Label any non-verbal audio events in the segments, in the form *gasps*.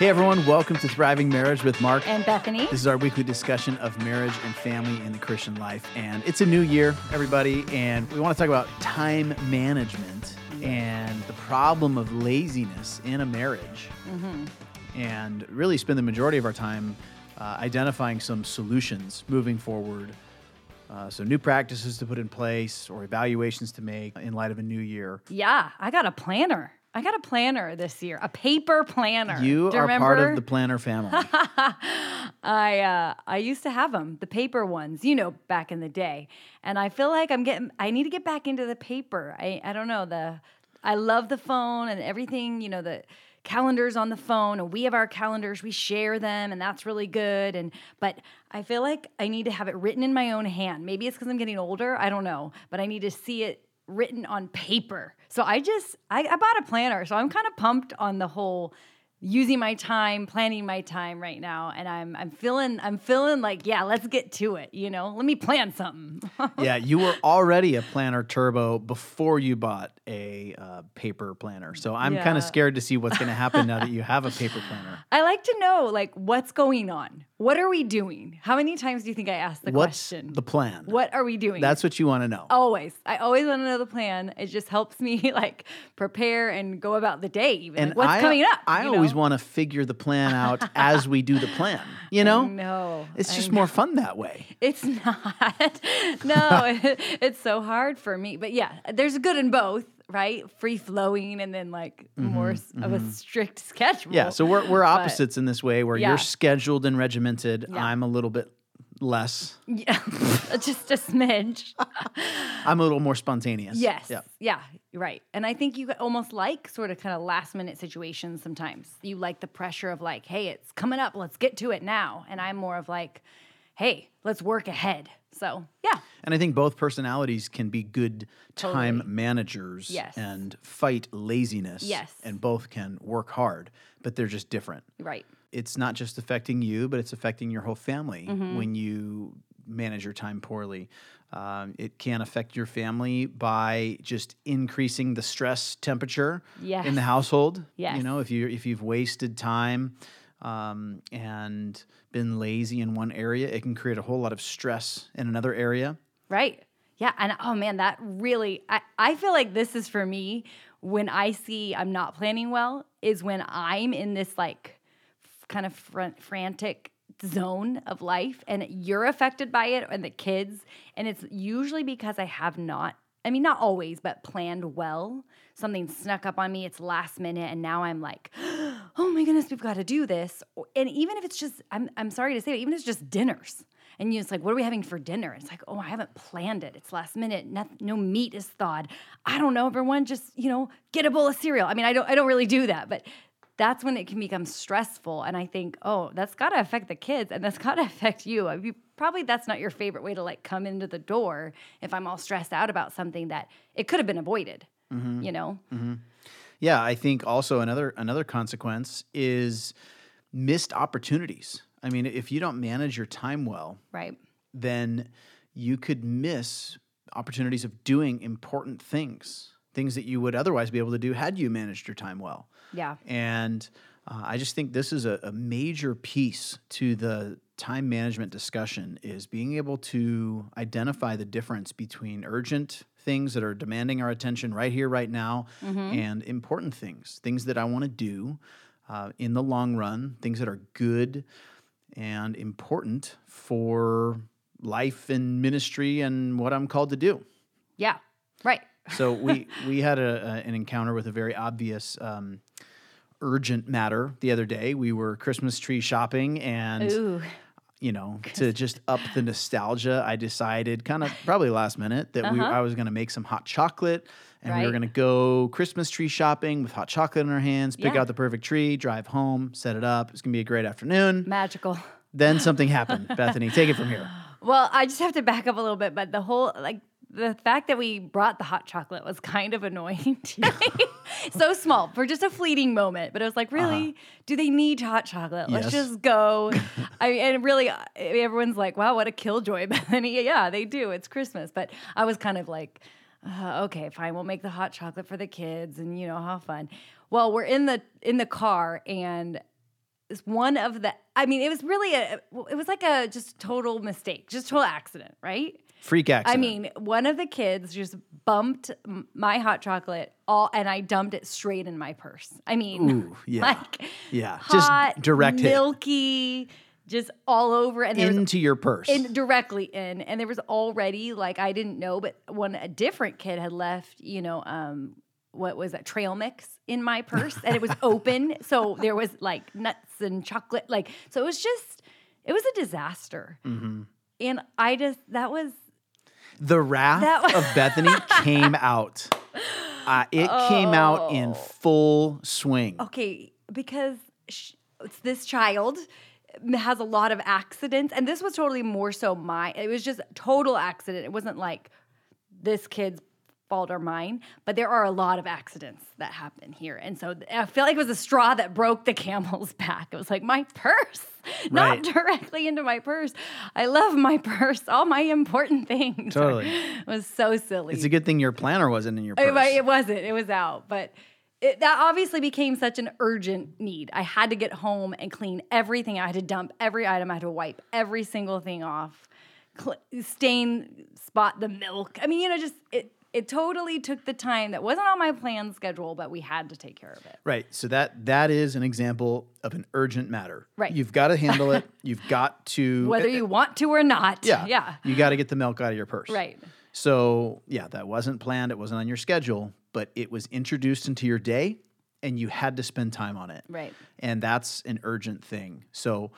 Hey everyone, welcome to Thriving Marriage with Mark. And Bethany. This is our weekly discussion of marriage and family in the Christian life. And it's a new year, everybody, and we want to talk about time management and the problem of laziness in a marriage. And really spend the majority of our time uh, identifying some solutions moving forward. Uh, so, new practices to put in place or evaluations to make in light of a new year. Yeah, I got a planner. I got a planner this year, a paper planner. You Do are remember? part of the planner family. *laughs* I uh, I used to have them, the paper ones, you know, back in the day. And I feel like I'm getting. I need to get back into the paper. I I don't know the. I love the phone and everything. You know the calendars on the phone and we have our calendars we share them and that's really good and but i feel like i need to have it written in my own hand maybe it's because i'm getting older i don't know but i need to see it written on paper. So i just I, I bought a planner so i'm kind of pumped on the whole using my time, planning my time right now, and I'm I'm feeling I'm feeling like yeah, let's get to it. You know, let me plan something. *laughs* yeah, you were already a planner turbo before you bought a uh, paper planner. So I'm kind of scared to see what's going to happen now that you have a paper *laughs* planner. I like to know like what's going on. What are we doing? How many times do you think I asked the What's question? the plan? what are we doing? That's what you want to know. always. I always want to know the plan. It just helps me *laughs* like prepare and go about the day. Even like, what's I, coming up. I you always want to figure the plan out *laughs* as we do the plan. You know, No, it's just more fun that way. It's not. *laughs* no, it, *laughs* it's so hard for me. But yeah, there's good in both, right? Free flowing and then like more s of a strict schedule. Mm-hmm, Yeah, so we're we're But- opposites in this way, where Yeah. you're scheduled and regimented. Yeah. I'm a little bit less. Yeah, *laughs* just a smidge. I'm a little more spontaneous. Yes. Yeah. Yeah. Right. And I think you almost like sort of kind of last minute situations sometimes. You like the pressure of like, hey, it's coming up. Let's get to it now. And I'm more of like, hey, let's work ahead. So yeah. And I think both personalities can be good time managers Yes. and fight laziness. Yes. And both can work hard, but they're just different. Right. It's not just affecting you, but it's affecting your whole family Mm-hmm. when you manage your time poorly. Um, it can affect your family by just increasing the stress temperature in the household. You know, if you if you've wasted time um, and been lazy in one area, it can create a whole lot of stress in another area. Right. Yeah. And oh man, that really, I, I feel like this is for me when I see I'm not planning well, is when I'm in this like kind of fr- frantic zone of life and you're affected by it and the kids. And it's usually because I have not, I mean, not always, but planned well. Something snuck up on me, it's last minute, and now I'm like, *gasps* oh my goodness, we've got to do this. And even if it's just, I'm, I'm sorry to say, it, even if it's just dinners, and you're just like, what are we having for dinner? It's like, oh, I haven't planned it. It's last minute. No, no meat is thawed. I don't know. Everyone just, you know, get a bowl of cereal. I mean, I don't, I don't really do that, but that's when it can become stressful. And I think, oh, that's got to affect the kids, and that's *laughs* got to affect you. I mean, probably that's not your favorite way to like come into the door if I'm all stressed out about something that it could have been avoided. Mm-hmm. You know, mm-hmm. Yeah, I think also another another consequence is missed opportunities. I mean, if you don't manage your time well, right? then you could miss opportunities of doing important things, things that you would otherwise be able to do had you managed your time well. Yeah. And uh, I just think this is a, a major piece to the time management discussion is being able to identify the difference between urgent things that are demanding our attention right here, right now, and important things, things that I want to do uh, in the long run, things that are good and important for life and ministry and what I'm called to do. Yeah. Right. So we *laughs* we had a, a an encounter with a very obvious um, urgent matter the other day. We were Christmas tree shopping, and Ooh. you know, to just up the nostalgia, I decided, kind of *laughs* probably last minute, that Uh-huh. I was going to make some hot chocolate, and we were going to go Christmas tree shopping with hot chocolate in our hands, pick Yeah. out the perfect tree, drive home, set it up. It's going to be a great afternoon. Magical. Then something happened. Bethany, take it from here. *gasps* Well, I just have to back up a little bit, but the whole like the fact that we brought the hot chocolate was *laughs* kind of annoying to me. *laughs* so small for just a fleeting moment, but it was like, really, do they need hot chocolate? Let's Yes. just go. *laughs* I and really, uh, everyone's like, wow, what a killjoy, Bethany. Yeah, they do. It's Christmas, but I was kind of like. Uh, okay, fine. We'll make the hot chocolate for the kids, and you know how fun. Well, we're in the in the car, and one of the I mean, it was really a it was like a just total mistake, just total accident, right? Freak accident. I mean, one of the kids just bumped my hot chocolate all and I dumped it straight in my purse. I mean, Ooh, *laughs* yeah. like Yeah, just hot, direct hit. milky, just all over and there was into your purse. in directly in and there was already like i didn't know but one a different kid had left you know um what was that trail mix in my purse and it was *laughs* open so there was like nuts and chocolate like so it was just it was a disaster Mm-hmm. and i just that was the wrath was- of *laughs* Bethany came out. Uh, it came out in Oh. full swing. okay because sh- it's this child has a lot of accidents and this was totally more so my it was just total accident it wasn't like this kid's fault or mine but there are a lot of accidents that happen here and so i feel like it was a straw that broke the *laughs* camel's back it was like my purse Right. not directly into my purse i love my purse all my important things Totally. *laughs* it was so silly It's a good thing your planner wasn't in your it, purse. it wasn't. It was out. But it, that obviously became such an urgent need. I had to get home and clean everything. I had to dump every item. I had to wipe every single thing off, cl- stain, spot the milk. I mean, you know, just it. It totally took the time that wasn't on my plan schedule, but we had to take care of it. Right. So that that is an example of an urgent matter. Right. You've got to handle it. *laughs* You've got to Whether you want to or not. yeah Yeah. You got to get the milk out of your purse. Right. So yeah, that wasn't planned. It wasn't on your schedule, but it was introduced into your day, and you had to spend time on it. Right. And that's an urgent thing. So.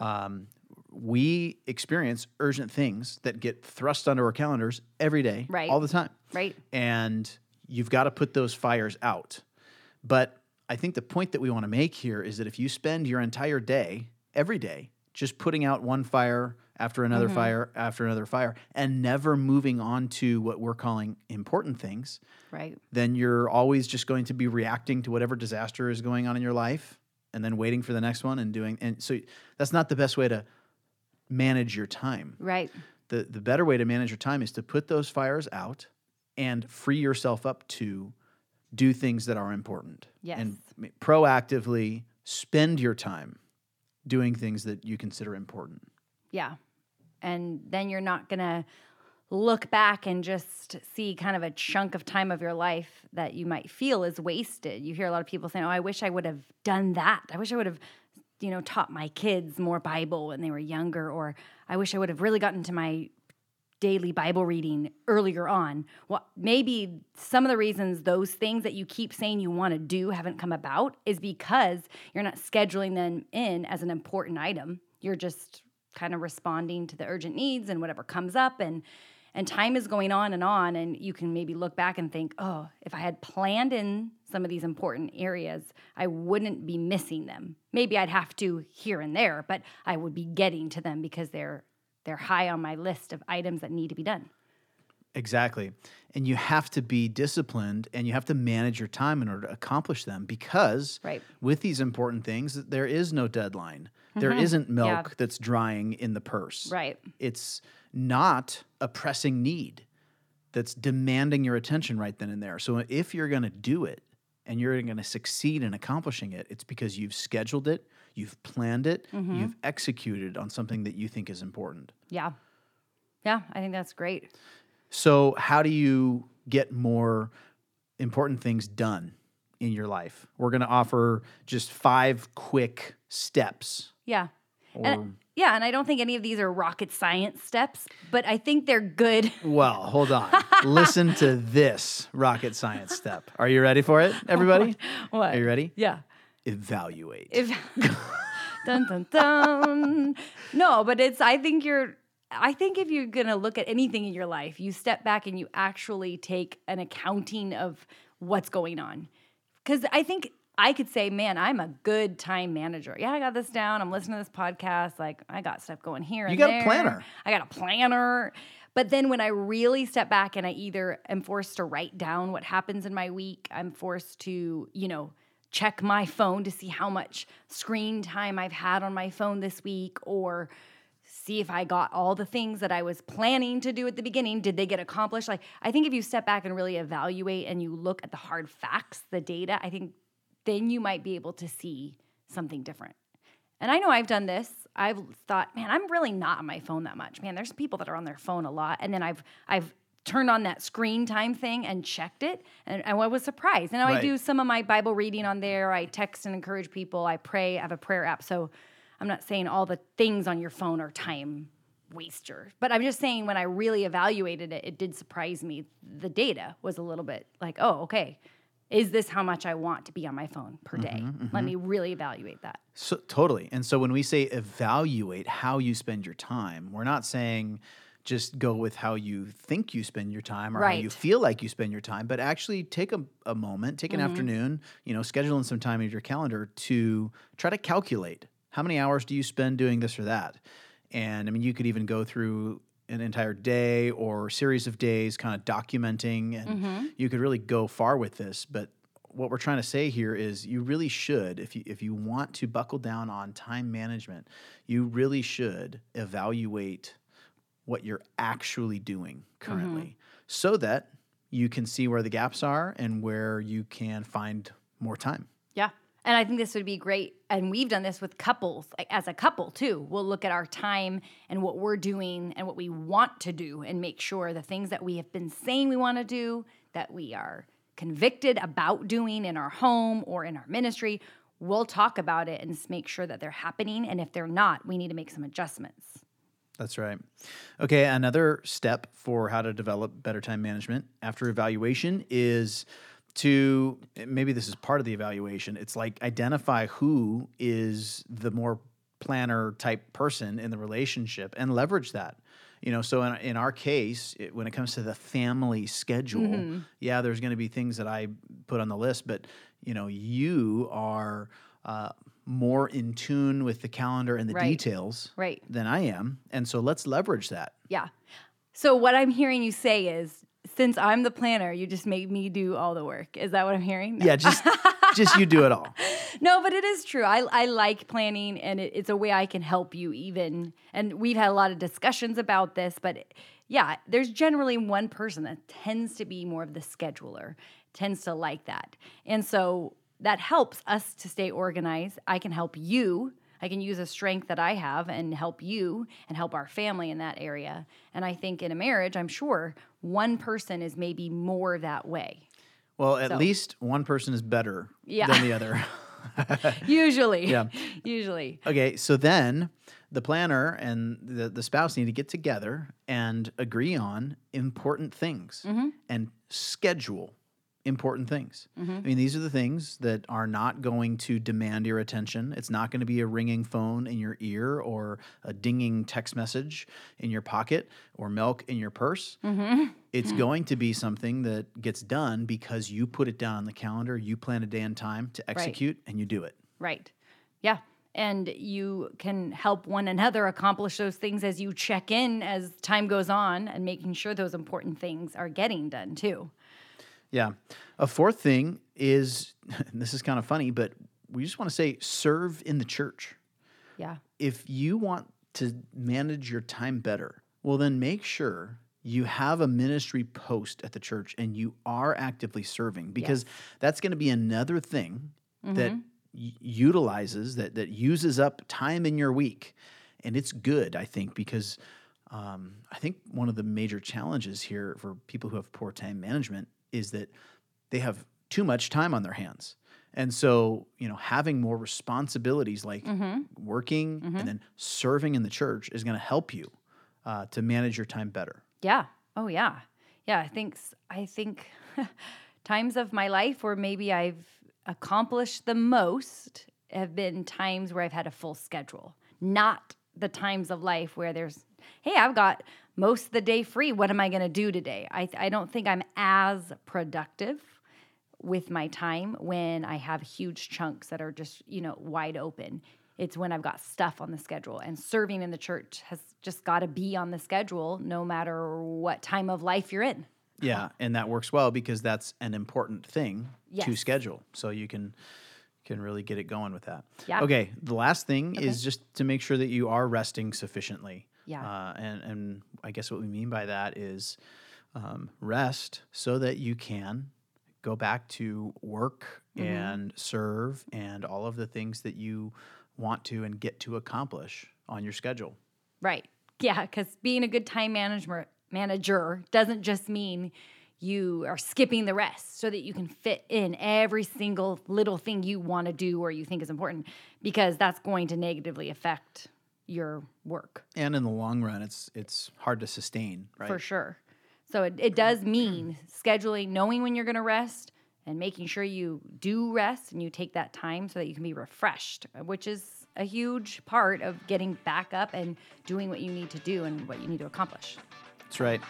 Um, we experience urgent things that get thrust onto our calendars every day, Right. all the time Right. and you've got to put those fires out. But I think the point that we want to make here is that if you spend your entire day, every day, just putting out one fire after another mm-hmm. fire after another fire and never moving on to what we're calling important things, Right. then you're always just going to be reacting to whatever disaster is going on in your life and then waiting for the next one and doing and so that's not the best way to manage your time Right. the the better way to manage your time is to put those fires out and free yourself up to do things that are important Yes. and proactively spend your time doing things that you consider important Yeah. And then you're not going to look back and just see kind of a chunk of time of your life that you might feel is wasted. You hear a lot of people saying, "Oh, I wish I would have done that. I wish I would have, you know, taught my kids more Bible when they were younger or I wish I would have really gotten to my daily Bible reading earlier on. Well, maybe some of the reasons those things that you keep saying you want to do haven't come about is because you're not scheduling them in as an important item. You're just kind of responding to the urgent needs and whatever comes up and and time is going on and on and you can maybe look back and think, "Oh, if I had planned in some of these important areas, I wouldn't be missing them. Maybe I'd have to here and there, but I would be getting to them because they're they're high on my list of items that need to be done." exactly and you have to be disciplined and you have to manage your time in order to accomplish them because Right. with these important things there is no deadline There isn't milk Mm-hmm. Yeah. that's drying in the purse Right. it's not a pressing need that's demanding your attention right then and there. So if you're going to do it and you're going to succeed in accomplishing it, it's because you've scheduled it, you've planned it, Mm-hmm. you've executed on something that you think is important. Yeah. Yeah, I think that's great. So, how do you get more important things done in your life? We're going to offer just five quick steps. Yeah. Or, And, yeah, and I don't think any of these are rocket science steps, but I think they're good. *laughs* well, hold on. Listen to this rocket science step. Are you ready for it, *laughs* everybody? What? Are you ready? Yeah. Evaluate. If *laughs* dun dun dun. No, but it's I think you're I think if you're gonna look at anything in your life, you step back and you actually take an accounting of what's going on. Cause I think I could say, man, I'm a good time manager. Yeah, I got this down. I'm listening to this podcast. Like, I got stuff going here. and got a planner. I got a planner. But then when I really step back and I either am forced to write down what happens in my week, I'm forced to, you know, check my phone to see how much screen time I've had on my phone this week or see if I got all the things that I was planning to do at the beginning. Did they get accomplished? Like, I think if you step back and really evaluate and you look at the hard facts, the data, I think then you might be able to see something different. And I know I've done this. I've thought, man, I'm really not on my phone that much. Man, there's people that are on their phone a lot. And then I've I've turned on that screen time thing and checked it and, and I was surprised. And now I do some of my Bible reading on there. I text and encourage people. I pray. I have a prayer app. So I'm not saying all the things on your phone are time waster. But I'm just saying when I really evaluated it, it did surprise me. The data was a little bit like, oh, okay. Is this how much I want to be on my phone per day? Let me really evaluate that. So, totally. And so when we say evaluate how you spend your time, we're not saying just go with how you think you spend your time or how you feel like you spend your time, but actually take a, a moment, take an Mm-hmm. afternoon, you know, schedule in some time in your calendar to try to calculate how many hours do you spend doing this or that. And I mean, you could even go through an entire day or series of days kind of documenting and Mm-hmm. you could really go far with this, but what we're trying to say here is you really should if you if you want to buckle down on time management you really should evaluate what you're actually doing currently so that you can see where the gaps are and where you can find more time Yeah. And I think this would be great. And we've done this with couples, like as a couple too. We'll look at our time and what we're doing and what we want to do and make sure the things that we have been saying we want to do, that we are convicted about doing in our home or in our ministry, we'll talk about it and make sure that they're happening. And if they're not, we need to make some adjustments. That's right. Okay, another step for how to develop better time management after evaluation is to maybe this is part of the evaluation. It's like identify who is the more planner type person in the relationship and leverage that. You know, so in, in our case, it, when it comes to the family schedule, yeah, there's going to be things that I put on the list, but you know, you are uh, more in tune with the calendar and the Right. details Right. than I am. And so let's leverage that. Yeah. So what I'm hearing you say is since I'm the planner, you just make me do all the work. Is that what I'm hearing? No. Yeah, just *laughs* just you do it all. No, but it is true. I, I like planning and it, it's a way I can help you even. And we've had a lot of discussions about this, but yeah, there's generally one person that tends to be more of the scheduler, tends to like that. And so that helps us to stay organized. I can help you. I can use a strength that I have and help you and help our family in that area. And I think in a marriage, I'm sure one person is maybe more that way. Well, at So- least one person is better Yeah. than the other. *laughs* *laughs* Usually. Yeah. *laughs* Usually. okay, so then the planner and the, the spouse need to get together and agree on important things Mm-hmm. and schedule important things. I mean, these are the things that are not going to demand your attention. It's not going to be a ringing phone in your ear or a dinging text message in your pocket or milk in your purse. Mm-hmm. It's *laughs* going to be something that gets done because you put it down on the calendar, you plan a day and time to execute, and you do it. Right. Yeah. And you can help one another accomplish those things as you check in as time goes on and making sure those important things are getting done too. Yeah. A fourth thing is, and *laughs* this is kind of funny, but we just want to say serve in the church. Yeah. If you want to manage your time better, well, then make sure you have a ministry post at the church and you are actively serving because that's going to be another thing that y- utilizes, that, that uses up time in your week. And it's good, I think, because um, I think one of the major challenges here for people who have poor time management is that they have too much time on their hands. And so, you know, having more responsibilities like working and then serving in the church is going to help you uh, to manage your time better. Yeah. Oh yeah. Yeah. I think I think *laughs* times of my life where maybe I've accomplished the most have been times where I've had a full schedule, not the times of life where there's, hey, I've got most of the day free. What am I going to do today? I, I don't think I'm as productive with my time when I have huge chunks that are just, you know, wide open. It's when I've got stuff on the schedule and serving in the church has just got to be on the schedule no matter what time of life you're in. Yeah, and that works well because that's an important thing to schedule. So you can can really get it going with that. Yeah. Okay. The last thing is just to make sure that you are resting sufficiently. Yeah. Uh, and and I guess what we mean by that is um, rest so that you can go back to work Mm-hmm. and serve and all of the things that you want to and get to accomplish on your schedule. Right. Yeah, because being a good time management manager doesn't just mean you are skipping the rest so that you can fit in every single little thing you want to do or you think is important because that's going to negatively affect your work And in the long run, it's it's hard to sustain, right? for sure. So it, it does mean scheduling, knowing when you're going to rest and making sure you do rest and you take that time so that you can be refreshed, which is a huge part of getting back up and doing what you need to do and what you need to accomplish. That's right.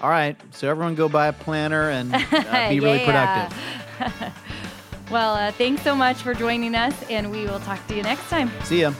All right, so everyone go buy a planner and uh, *laughs* be really productive. *laughs* Well, uh, thanks so much for joining us, and we will talk to you next time. See ya.